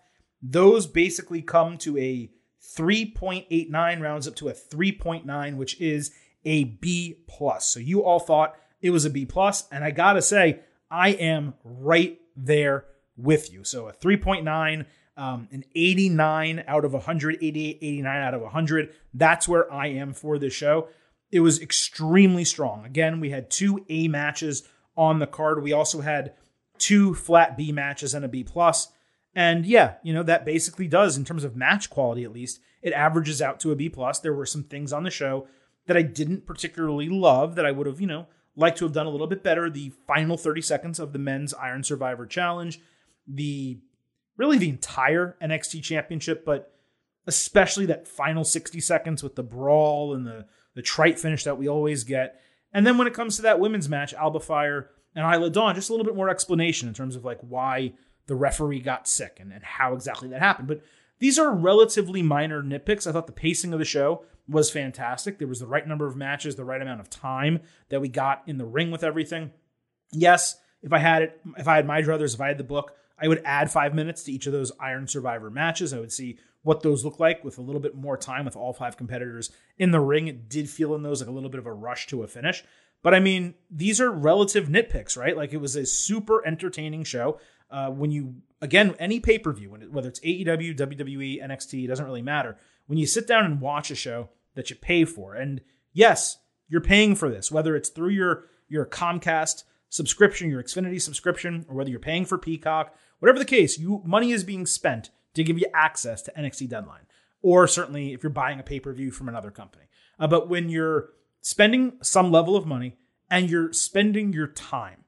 those basically come to a 3.89 rounds up to a 3.9 which is a b plus so you all thought it was a b plus and i gotta say i am right there with you so a 3.9 um, an 89 out of 100 88 89 out of 100 that's where i am for this show. It was extremely strong. Again we had two a matches on the card. We also had two flat b matches and a b plus. And yeah, you know, that basically does in terms of match quality at least, it averages out to a B plus. There were some things on the show that I didn't particularly love that I would have, you know, liked to have done a little bit better. The final 30 seconds of the men's Iron Survivor Challenge, the really the entire NXT championship, but especially that final 60 seconds with the brawl and the the trite finish that we always get. And then when it comes to that women's match, Alba Fyre and Isla Dawn, just a little bit more explanation in terms of like why the referee got sick and, and how exactly that happened. But these are relatively minor nitpicks. I thought the pacing of the show was fantastic. There was the right number of matches, the right amount of time that we got in the ring with everything. Yes, if I had it, if I had my druthers, if I had the book, I would add five minutes to each of those Iron Survivor matches. I would see what those look like with a little bit more time with all five competitors in the ring. It did feel in those like a little bit of a rush to a finish. But I mean, these are relative nitpicks, right? Like it was a super entertaining show uh, when you again any pay per view, whether it's AEW, WWE, NXT, it doesn't really matter. When you sit down and watch a show that you pay for, and yes, you're paying for this, whether it's through your your Comcast subscription, your Xfinity subscription, or whether you're paying for Peacock, whatever the case, you money is being spent to give you access to NXT Deadline, or certainly if you're buying a pay per view from another company. Uh, but when you're spending some level of money and you're spending your time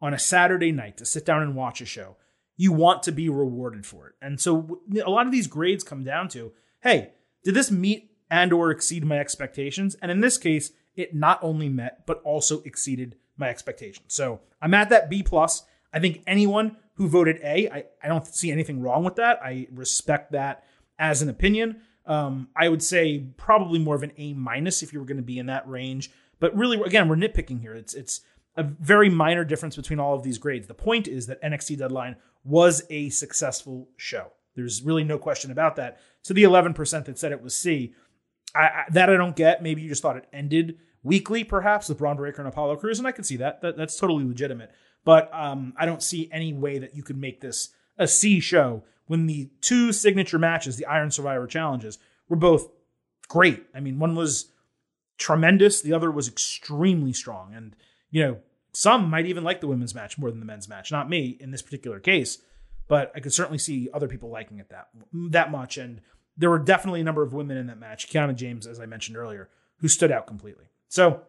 on a Saturday night to sit down and watch a show, you want to be rewarded for it. And so a lot of these grades come down to, hey, did this meet and or exceed my expectations? And in this case, it not only met but also exceeded my expectations. So I'm at that B plus. I think anyone who voted A, I, I don't see anything wrong with that. I respect that as an opinion. Um, I would say probably more of an A minus if you were going to be in that range. But really, again, we're nitpicking here. It's it's a very minor difference between all of these grades. The point is that NXT Deadline was a successful show. There's really no question about that. So the 11% that said it was C, I, I, that I don't get. Maybe you just thought it ended weakly, perhaps with Bron Breakker and Apollo Crews, and I can see that. that that's totally legitimate. But um, I don't see any way that you could make this a C show when the two signature matches, the Iron Survivor challenges, were both great. I mean, one was tremendous, the other was extremely strong. And, you know, some might even like the women's match more than the men's match. Not me in this particular case, but I could certainly see other people liking it that that much. And there were definitely a number of women in that match, Kiana James, as I mentioned earlier, who stood out completely. So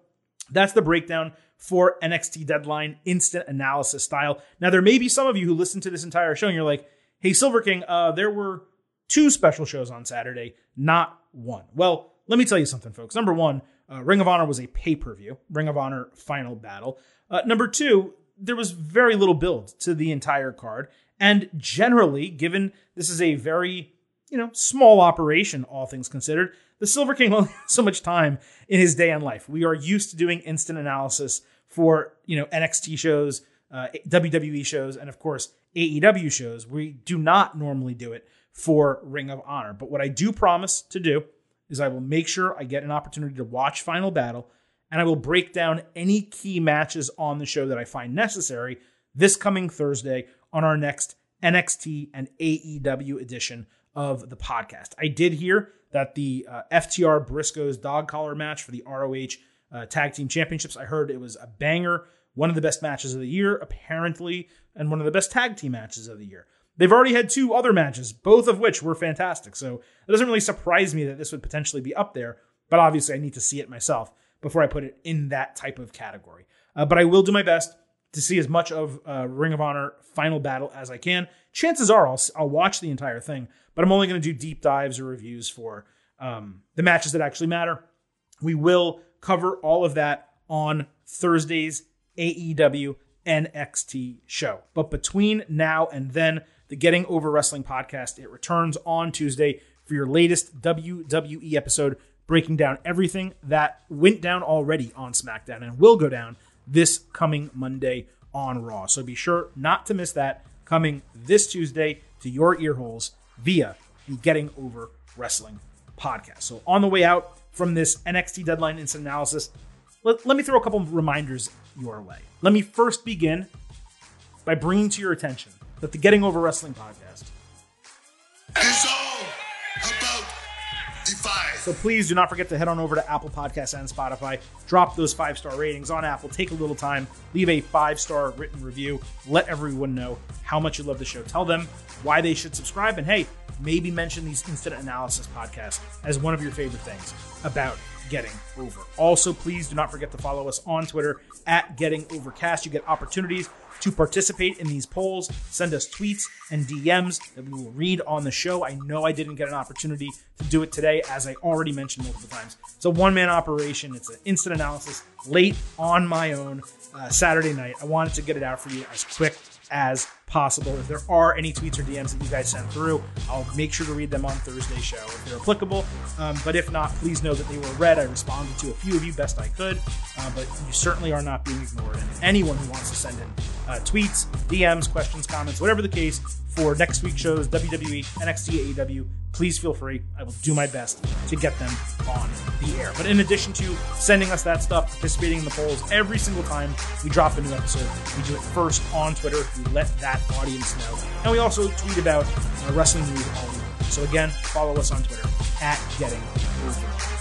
that's the breakdown for NXT Deadline instant analysis style. Now, there may be some of you who listen to this entire show and you're like, hey, Silver King, uh, there were two special shows on Saturday, not one. Well, let me tell you something, folks. Number one, uh, Ring of Honor was a pay per view, Ring of Honor Final Battle. Uh, number two, there was very little build to the entire card. And generally, given this is a very, you know, small operation, all things considered, the Silver King [LAUGHS] only has so much time in his day and life. We are used to doing instant analysis for, you know, NXT shows, uh, WWE shows, and of course, AEW shows. We do not normally do it for Ring of Honor. But what I do promise to do is I will make sure I get an opportunity to watch Final Battle and I will break down any key matches on the show that I find necessary this coming Thursday on our next NXT and AEW edition of the podcast. I did hear that the uh, FTR Briscoes dog collar match for the ROH uh, Tag Team Championships, I heard it was a banger, one of the best matches of the year, apparently, and one of the best tag team matches of the year. They've already had two other matches, both of which were fantastic. So it doesn't really surprise me that this would potentially be up there, but obviously I need to see it myself before I put it in that type of category. Uh, but I will do my best to see as much of uh, Ring of Honor Final Battle as I can. Chances are I'll, I'll watch the entire thing, but I'm only going to do deep dives or reviews for um, the matches that actually matter. We will cover all of that on Thursday's AEW NXT show. But between now and then, the Getting Over Wrestling podcast, it returns on Tuesday for your latest WWE episode, breaking down everything that went down already on SmackDown and will go down this coming Monday on Raw. So be sure not to miss that coming this Tuesday to your ear holes via the Getting Over Wrestling podcast. So on the way out from this NXT Deadline Instant Analysis, let, let me throw a couple of reminders your way. Let me first begin by bringing to your attention that the Getting Over Wrestling podcast so please do not forget to head on over to Apple Podcasts and Spotify. Drop those five star ratings on Apple. Take a little time, leave a five star written review. Let everyone know how much you love the show. Tell them why they should subscribe. And hey, maybe mention these incident analysis podcasts as one of your favorite things about getting over. Also, please do not forget to follow us on Twitter at Getting Overcast. You get opportunities to participate in these polls. Send us tweets and DMs that we will read on the show. I know I didn't get an opportunity to do it today, as I already mentioned multiple times. It's a one man operation, it's an instant analysis late on my own uh, Saturday night. I wanted to get it out for you as quick as possible. If there are any tweets or DMs that you guys send through, I'll make sure to read them on Thursday's show if they're applicable. Um, but if not, please know that they were read. I responded to a few of you best I could, uh, but you certainly are not being ignored. And anyone who wants to send in uh, tweets, DMs, questions, comments, whatever the case, for next week's shows, WWE, NXT, AEW, please feel free. I will do my best to get them on the air. But in addition to sending us that stuff, participating in the polls every single time we drop a new episode, we do it first on Twitter. We let that audience know. And we also tweet about uh, wrestling news all. So again, follow us on Twitter at Getting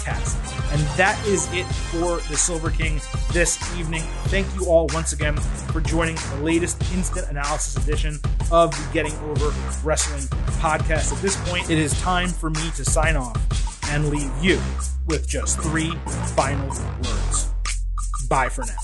Overcast. And that is it for the Silver King this evening. Thank you all once again for joining the latest instant analysis edition of the Getting Over Wrestling podcast. At this point, it is time for me to sign off and leave you with just three final words. Bye for now.